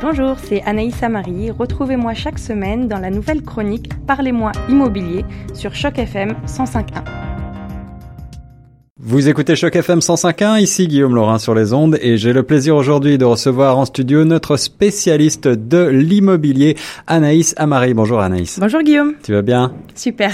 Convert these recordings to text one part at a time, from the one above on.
Bonjour, c'est Anaïs Amari. Retrouvez-moi chaque semaine dans la nouvelle chronique Parlez-moi immobilier sur Choc FM 105.1. Vous écoutez Choc FM 105.1, ici Guillaume Laurin sur les ondes et j'ai le plaisir aujourd'hui de recevoir en studio notre spécialiste de l'immobilier, Anaïs Amari. Bonjour Anaïs. Bonjour Guillaume. Tu vas bien? Super.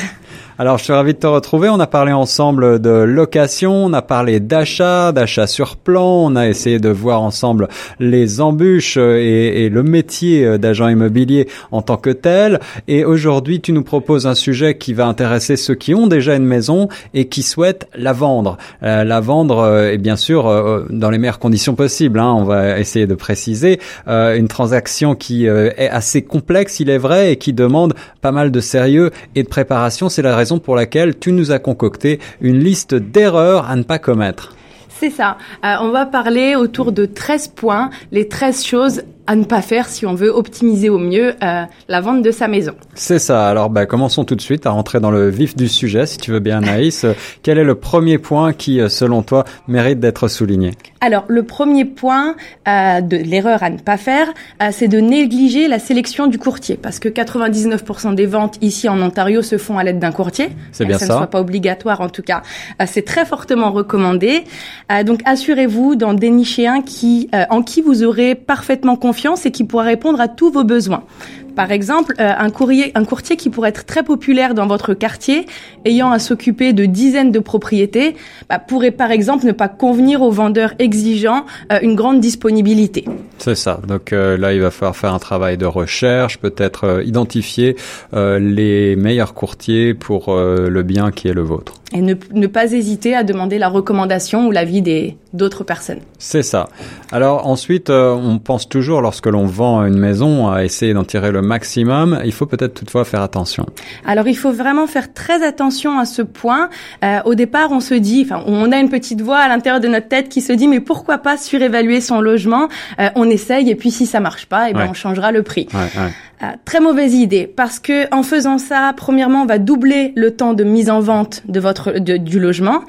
Alors, je suis ravi de te retrouver. On a parlé ensemble de location, on a parlé d'achat, d'achat sur plan, on a essayé de voir ensemble les embûches et, et le métier d'agent immobilier en tant que tel. Et aujourd'hui, tu nous proposes un sujet qui va intéresser ceux qui ont déjà une maison et qui souhaitent la vendre. Euh, la vendre, euh, et bien sûr, euh, dans les meilleures conditions possibles. Hein, on va essayer de préciser euh, une transaction qui euh, est assez complexe, il est vrai, et qui demande pas mal de sérieux et de préparation. C'est la pour laquelle tu nous as concocté une liste d'erreurs à ne pas commettre. C'est ça. Euh, on va parler autour de 13 points, les 13 choses à ne pas faire si on veut optimiser au mieux euh, la vente de sa maison. C'est ça. Alors, bah, commençons tout de suite à rentrer dans le vif du sujet, si tu veux bien, Anaïs. Quel est le premier point qui, selon toi, mérite d'être souligné? Alors, le premier point euh, de l'erreur à ne pas faire, euh, c'est de négliger la sélection du courtier, parce que 99% des ventes ici en Ontario se font à l'aide d'un courtier. C'est bien ça. ça. ne soit pas obligatoire, en tout cas. Euh, c'est très fortement recommandé. Euh, donc, assurez-vous d'en dénicher un qui, euh, en qui vous aurez parfaitement confiance et qui pourra répondre à tous vos besoins. Par exemple, euh, un, courrier, un courtier qui pourrait être très populaire dans votre quartier, ayant à s'occuper de dizaines de propriétés, bah, pourrait par exemple ne pas convenir aux vendeurs exigeant euh, une grande disponibilité. C'est ça. Donc euh, là, il va falloir faire un travail de recherche, peut-être euh, identifier les meilleurs courtiers pour le bien qui est le vôtre. Et ne, ne pas hésiter à demander la recommandation ou l'avis des d'autres personnes. C'est ça. Alors ensuite, on pense toujours lorsque l'on vend une maison à essayer d'en tirer le maximum. Il faut peut-être toutefois faire attention. Alors il faut vraiment faire très attention à ce point. Euh, au départ, on se dit, enfin, on a une petite voix à l'intérieur de notre tête qui se dit, mais pourquoi pas surévaluer son logement? Euh, On essaye et puis si ça marche pas, et ben Ouais. on changera le prix. Ouais, ouais. Euh, très mauvaise idée parce que en faisant ça, premièrement, on va doubler le temps de mise en vente de votre de- du logement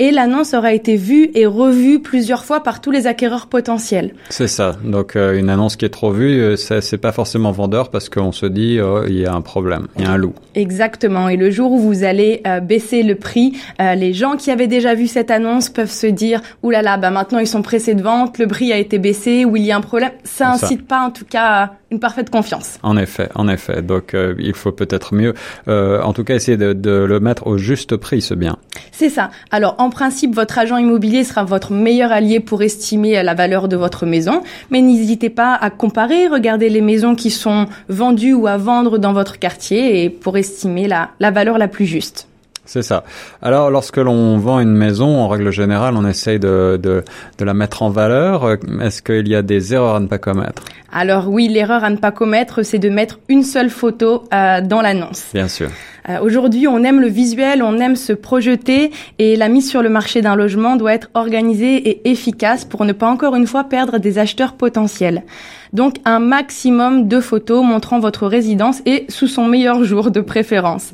et l'annonce aura été vue et revue plusieurs fois par tous les acquéreurs potentiels. C'est ça. Donc euh, une annonce qui est trop vue, euh, c'est pas forcément vendeur parce qu'on se dit oh, il y a un problème, il y a un loup. Exactement. Et le jour où vous allez euh, baisser le prix, euh, les gens qui avaient déjà vu cette annonce peuvent se dire "Ouh là là, bah maintenant ils sont pressés de vente, le prix a été baissé ou il y a un problème." Ça incite pas en tout cas à une parfaite confiance. En effet, en effet. Donc euh, il faut peut-être mieux, euh, en tout cas, essayer de, de le mettre au juste prix, ce bien. C'est ça. Alors, en principe, votre agent immobilier sera votre meilleur allié pour estimer la valeur de votre maison. Mais n'hésitez pas à comparer, regarder les maisons qui sont vendues ou à vendre dans votre quartier et pour estimer la, la valeur la plus juste. C'est ça. Alors, lorsque l'on vend une maison, en règle générale, on essaye de, de, de la mettre en valeur. Est-ce qu'il y a des erreurs à ne pas commettre? Alors oui, l'erreur à ne pas commettre, c'est de mettre une seule photo euh, dans l'annonce. Bien sûr. Euh, Aujourd'hui, on aime le visuel, on aime se projeter et la mise sur le marché d'un logement doit être organisée et efficace pour ne pas encore une fois perdre des acheteurs potentiels. Donc un maximum de photos montrant votre résidence et sous son meilleur jour de préférence.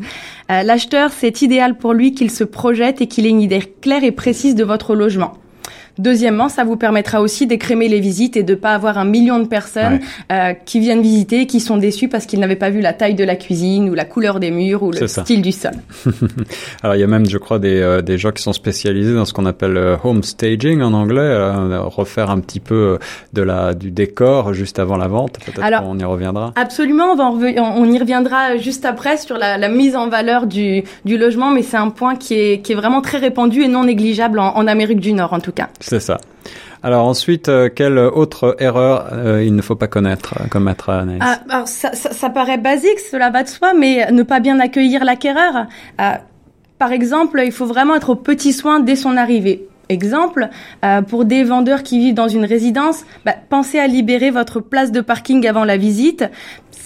Euh, L'acheteur, c'est idéal pour lui qu'il se projette et qu'il ait une idée claire et précise de votre logement. Deuxièmement, ça vous permettra aussi d'écrémer les visites et de pas avoir un million de personnes euh, qui viennent visiter et qui sont déçus parce qu'ils n'avaient pas vu la taille de la cuisine ou la couleur des murs ou le style du sol. Alors, il y a même, je crois, des, euh, des gens qui sont spécialisés dans ce qu'on appelle euh, home staging en anglais, euh, refaire un petit peu euh, de la, du décor juste avant la vente. Peut-être Alors- qu'on y reviendra. Absolument, on, va en reven- on y reviendra juste après sur la, la mise en valeur du, du logement, mais c'est un point qui est, qui est vraiment très répandu et non négligeable en, en Amérique du Nord en tout cas. C'est ça. Alors ensuite, euh, quelle autre erreur euh, il ne faut pas connaître, euh, commettre Anaïs Ah, alors ça, paraît basique, cela va de soi, mais ne pas bien accueillir l'acquéreur. Par exemple, il faut vraiment être au petit soin dès son arrivée. Exemple, pour des vendeurs qui vivent dans une résidence, bah, pensez à libérer votre place de parking avant la visite.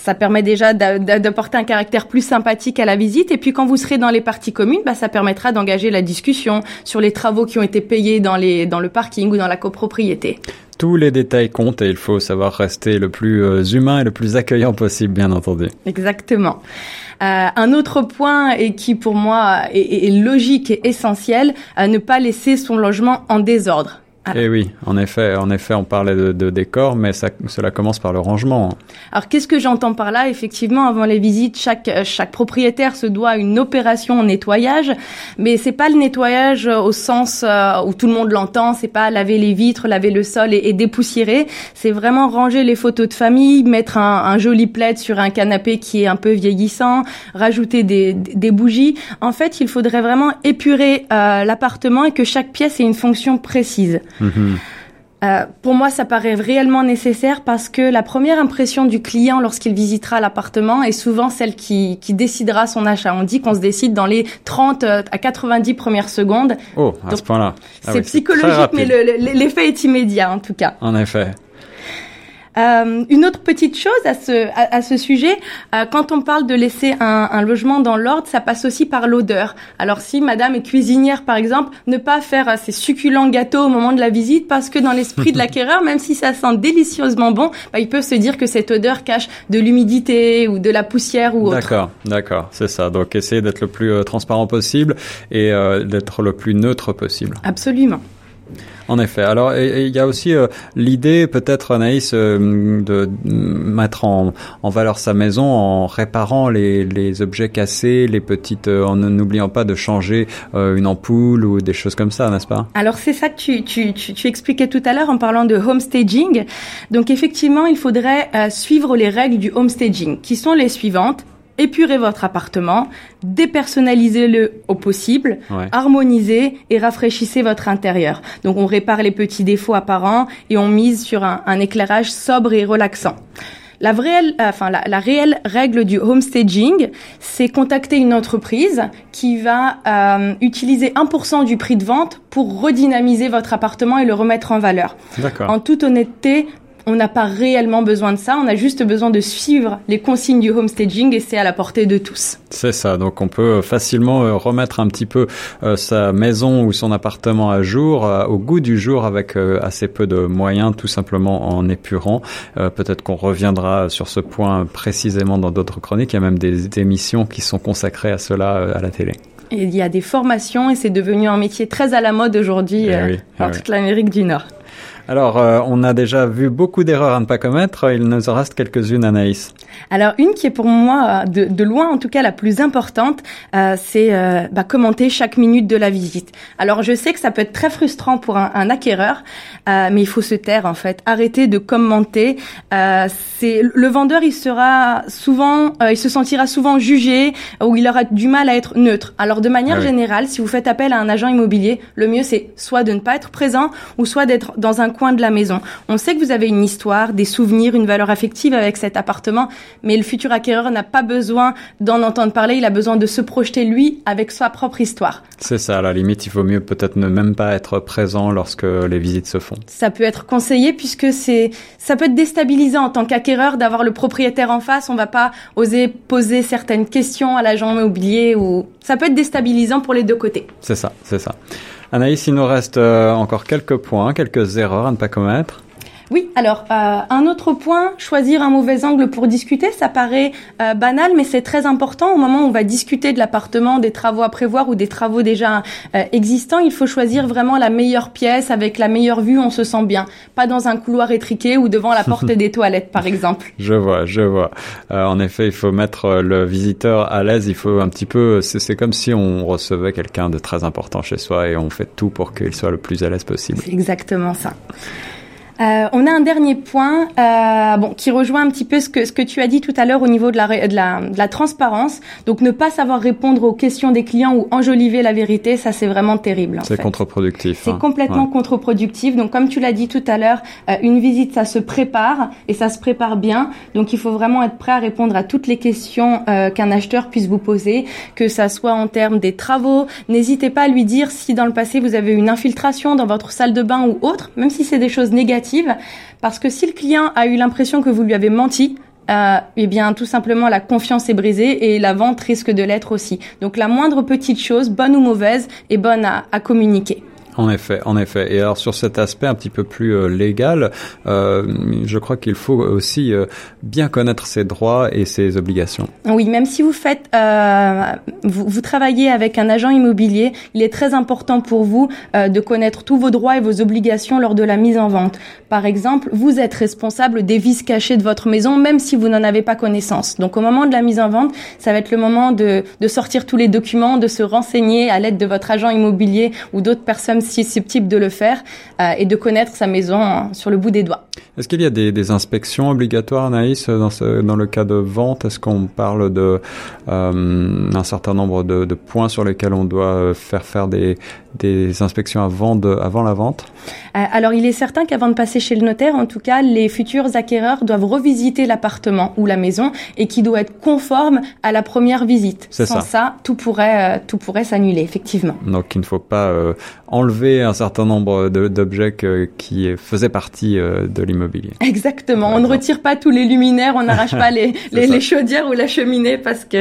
Ça permet déjà d'a- d'a- d'apporter un caractère plus sympathique à la visite. Et puis quand vous serez dans les parties communes, bah, ça permettra d'engager la discussion sur les travaux qui ont été payés dans, les, dans le parking ou dans la copropriété. Tous les détails comptent et il faut savoir rester le plus euh, humain et le plus accueillant possible, bien entendu. Exactement. Euh, un autre point et qui pour moi est logique et essentiel, euh, ne pas laisser son logement en désordre. Et eh oui, en effet, en effet, on parlait de, de décor, mais ça, cela commence par le rangement. Alors, qu'est-ce que j'entends par là? Effectivement, avant les visites, chaque chaque propriétaire se doit à une opération nettoyage, mais c'est pas le nettoyage au sens euh, où tout le monde l'entend. C'est pas laver les vitres, laver le sol et, dépoussiérer. C'est vraiment ranger les photos de famille, mettre un, un, joli plaid sur un canapé qui est un peu vieillissant, rajouter des, des bougies. En fait, il faudrait vraiment épurer euh, l'appartement et que chaque pièce ait une fonction précise. Euh, pour moi, ça paraît réellement nécessaire parce que la première impression du client lorsqu'il visitera l'appartement est souvent celle qui, qui, décidera son achat. On dit qu'on se décide dans les 30 euh, à 90 premières secondes. Oh, à ce point-là. Ah c'est psychologique, mais l'effet est immédiat en tout cas. En effet. Euh, une autre petite chose à ce, à, ce sujet, euh, quand on parle de laisser un, un logement dans l'ordre, ça passe aussi par l'odeur. Alors si madame est cuisinière par exemple, ne pas faire euh, ces succulents gâteaux au moment de la visite parce que dans l'esprit de l'acquéreur, même si ça sent délicieusement bon, bah, il peut se dire que cette odeur cache de l'humidité ou de la poussière ou autre. D'accord, d'accord, c'est ça. Donc essayer d'être le plus transparent possible et d'être le plus neutre possible. Absolument. En effet. Alors, il y a aussi euh, l'idée, peut-être, Anaïs, euh, de mettre en, en, valeur sa maison en réparant les, les objets cassés, les petites, euh, en n'oubliant pas de changer une ampoule ou des choses comme ça, n'est-ce pas? Alors, c'est ça que tu, tu, tu, tu, expliquais tout à l'heure en parlant de homestaging. Donc, effectivement, il faudrait suivre les règles du homestaging, qui sont les suivantes épurez votre appartement, dépersonnalisez-le au possible, harmonisez et rafraîchissez votre intérieur. Donc on répare les petits défauts apparents et on mise sur un, éclairage sobre et relaxant. La, vraie, enfin, la, réelle règle du homestaging, c'est contacter une entreprise qui va euh, utiliser 1% du prix de vente pour redynamiser votre appartement et le remettre en valeur. En toute honnêteté, on n'a pas réellement besoin de ça, on a juste besoin de suivre les consignes du homestaging et c'est à la portée de tous. C'est ça, donc on peut facilement euh, remettre un petit peu euh, sa maison ou son appartement à jour, euh, au goût du jour avec assez peu de moyens, tout simplement en épurant. Peut-être qu'on reviendra sur ce point précisément dans d'autres chroniques, il y a même des émissions qui sont consacrées à cela à la télé. Et il y a des formations et c'est devenu un métier très à la mode aujourd'hui eh dans eh toute l'Amérique du Nord. Alors, euh, on a déjà vu beaucoup d'erreurs à ne pas commettre. Il nous en reste quelques-unes, Anaïs. Alors, une qui est pour moi, de, de loin en tout cas, la plus importante, euh, c'est euh, bah, commenter chaque minute de la visite. Alors, je sais que ça peut être très frustrant pour un, un acquéreur, mais il faut se taire en fait. Arrêter de commenter. c'est le vendeur, il sera souvent, il se sentira souvent jugé ou il aura du mal à être neutre. Alors, de manière ah générale, si vous faites appel à un agent immobilier, le mieux c'est soit de ne pas être présent ou soit d'être dans un coin de la maison. On sait que vous avez une histoire, des souvenirs, une valeur affective avec cet appartement, mais le futur acquéreur n'a pas besoin d'en entendre parler, il a besoin de se projeter lui avec sa propre histoire. C'est ça, à la limite, il vaut mieux peut-être ne même pas être présent lorsque les visites se font. Ça peut être conseillé puisque c'est, ça peut être déstabilisant en tant qu'acquéreur d'avoir le propriétaire en face. On va pas oser poser certaines questions à l'agent immobilier ou ça peut être déstabilisant pour les deux côtés. C'est ça, c'est ça. Anaïs, il nous reste euh, encore quelques points, quelques erreurs à ne pas commettre. Oui, alors euh, un autre point, choisir un mauvais angle pour discuter, ça paraît euh, banal, mais c'est très important au moment où on va discuter de l'appartement, des travaux à prévoir ou des travaux déjà euh, existants. Il faut choisir vraiment la meilleure pièce avec la meilleure vue, on se sent bien, pas dans un couloir étriqué ou devant la porte des toilettes, par exemple. Je vois, je vois. en effet, il faut mettre le visiteur à l'aise. Il faut un petit peu, c'est comme si on recevait quelqu'un de très important chez soi et on fait tout pour qu'il soit le plus à l'aise possible. C'est exactement ça. Euh, on a un dernier point, euh, bon, qui rejoint un petit peu ce que ce que tu as dit tout à l'heure au niveau de la, de la de la transparence. Donc, ne pas savoir répondre aux questions des clients ou enjoliver la vérité, ça c'est vraiment terrible. C'est contre-productif. C'est hein. complètement contre-productif. Donc, comme tu l'as dit tout à l'heure, euh, une visite, ça se prépare et ça se prépare bien. Donc, il faut vraiment être prêt à répondre à toutes les questions euh, qu'un acheteur puisse vous poser, que ça soit en termes des travaux. N'hésitez pas à lui dire si dans le passé vous avez une infiltration dans votre salle de bain ou autre, même si c'est des choses négatives parce que si le client a eu l'impression que vous lui avez menti, euh, eh bien, tout simplement, la confiance est brisée et la vente risque de l'être aussi. Donc, la moindre petite chose, bonne ou mauvaise, est bonne à communiquer. En effet, en effet. Et alors sur cet aspect un petit peu plus euh, légal, euh, je crois qu'il faut aussi euh, bien connaître ses droits et ses obligations. Oui, même si vous faites, vous, travaillez avec un agent immobilier, il est très important pour vous de connaître tous vos droits et vos obligations lors de la mise en vente. Par exemple, vous êtes responsable des vices cachés de votre maison, même si vous n'en avez pas connaissance. Donc au moment de la mise en vente, ça va être le moment de sortir tous les documents, de se renseigner à l'aide de votre agent immobilier ou d'autres personnes susceptible de le faire euh, et de connaître sa maison sur le bout des doigts. Est-ce qu'il y a des, inspections obligatoires, Naïs, dans, ce, dans le cas de vente? Est-ce qu'on parle de euh, certain nombre de, points sur lesquels on doit euh, faire faire des, des inspections avant, de, avant la vente euh, Alors, il est certain qu'avant de passer chez le notaire, en tout cas, les futurs acquéreurs doivent revisiter l'appartement ou la maison et qui doit être conforme à la première visite. Sans ça. ça, tout pourrait, euh, tout pourrait s'annuler, effectivement. Donc, il ne faut pas euh, enlever un certain nombre d'objets qui faisaient partie euh, de l'immobilier. Exactement. On ne retire pas tous les luminaires, on n'arrache pas les, les, les, chaudières ou la cheminée parce que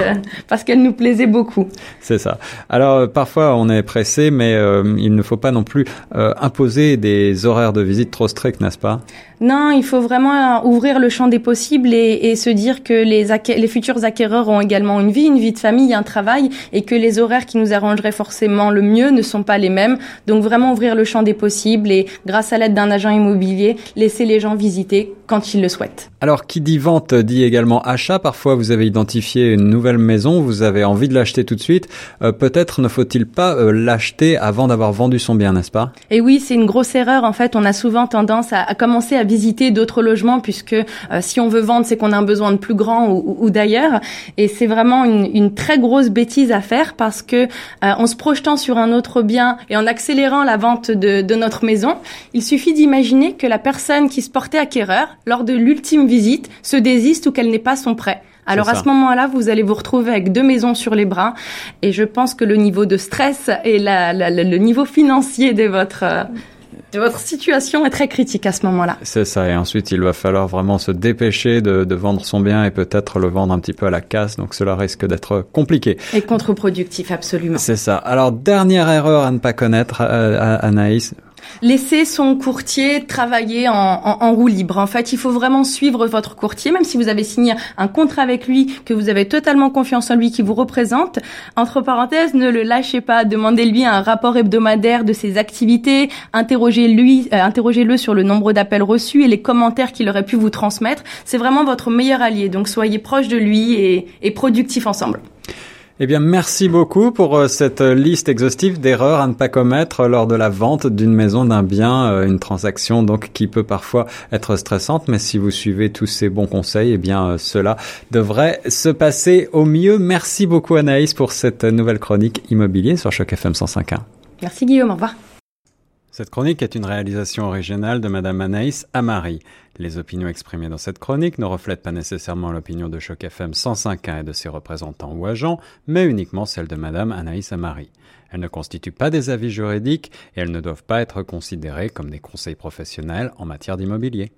parce qu'elle nous plaisait beaucoup. C'est ça. Alors, parfois, on est pressé, mais il ne faut pas non plus euh, imposer des horaires de visite trop stricts, n'est-ce pas? Non, il faut vraiment ouvrir le champ des possibles et, se dire que les futurs acquéreurs ont également une vie, une vie de famille, un travail, et que les horaires qui nous arrangeraient forcément le mieux ne sont pas les mêmes. Donc vraiment ouvrir le champ des possibles et grâce à l'aide d'un agent immobilier, laisser les gens visiter quand ils le souhaitent. Alors qui dit vente dit également achat. Parfois vous avez identifié une nouvelle maison, vous avez envie de l'acheter tout de suite. Euh, Peut-être ne faut-il pas euh, l'acheter avant d'avoir vendu son bien, n'est-ce pas? Et oui, c'est une grosse erreur. En fait, on a souvent tendance à, à commencer à visiter d'autres logements puisque euh, si on veut vendre, c'est qu'on a un besoin de plus grand ou, ou d'ailleurs. Et c'est vraiment une, une, très grosse bêtise à faire parce que euh, en se projetant sur un autre bien et en accélérant la vente de, de notre maison, il suffit d'imaginer que la personne qui se portait acquéreur lors de l'ultime visite se désiste ou qu'elle n'ait pas son prêt. Alors à ce moment-là, vous allez vous retrouver avec deux maisons sur les bras, et je pense que le niveau de stress et la, la, le niveau financier de votre euh, de votre situation est très critique à ce moment-là. C'est ça, et ensuite il va falloir vraiment se dépêcher de, de vendre son bien et peut-être le vendre un petit peu à la casse, donc cela risque d'être compliqué. Et contre-productif, absolument. C'est ça. Alors dernière erreur à ne pas connaître, euh, Anaïs, laisser son courtier travailler en, en, en, roue libre. En fait, il faut vraiment suivre votre courtier, même si vous avez signé un contrat avec lui, que vous avez totalement confiance en lui, qui vous représente. Entre parenthèses, ne le lâchez pas. Demandez-lui un rapport hebdomadaire de ses activités. Interrogez-lui, euh, interrogez-le sur le nombre d'appels reçus et les commentaires qu'il aurait pu vous transmettre. C'est vraiment votre meilleur allié. Donc, soyez proche de lui et, et productifs ensemble. Eh bien, merci beaucoup pour euh, cette liste exhaustive d'erreurs à ne pas commettre lors de la vente d'une maison, d'un bien, euh, une transaction donc qui peut parfois être stressante, mais si vous suivez tous ces bons conseils, eh bien, euh, cela devrait se passer au mieux. Merci beaucoup Anaïs pour cette nouvelle chronique immobilier sur Choc FM 105.1. Merci Guillaume, au revoir. Cette chronique est une réalisation originale de Madame Anaïs Amari. Les opinions exprimées dans cette chronique ne reflètent pas nécessairement l'opinion de Choc FM 105.1 et de ses représentants ou agents, mais uniquement celle de Madame Anaïs Amari. Elles ne constituent pas des avis juridiques et elles ne doivent pas être considérées comme des conseils professionnels en matière d'immobilier.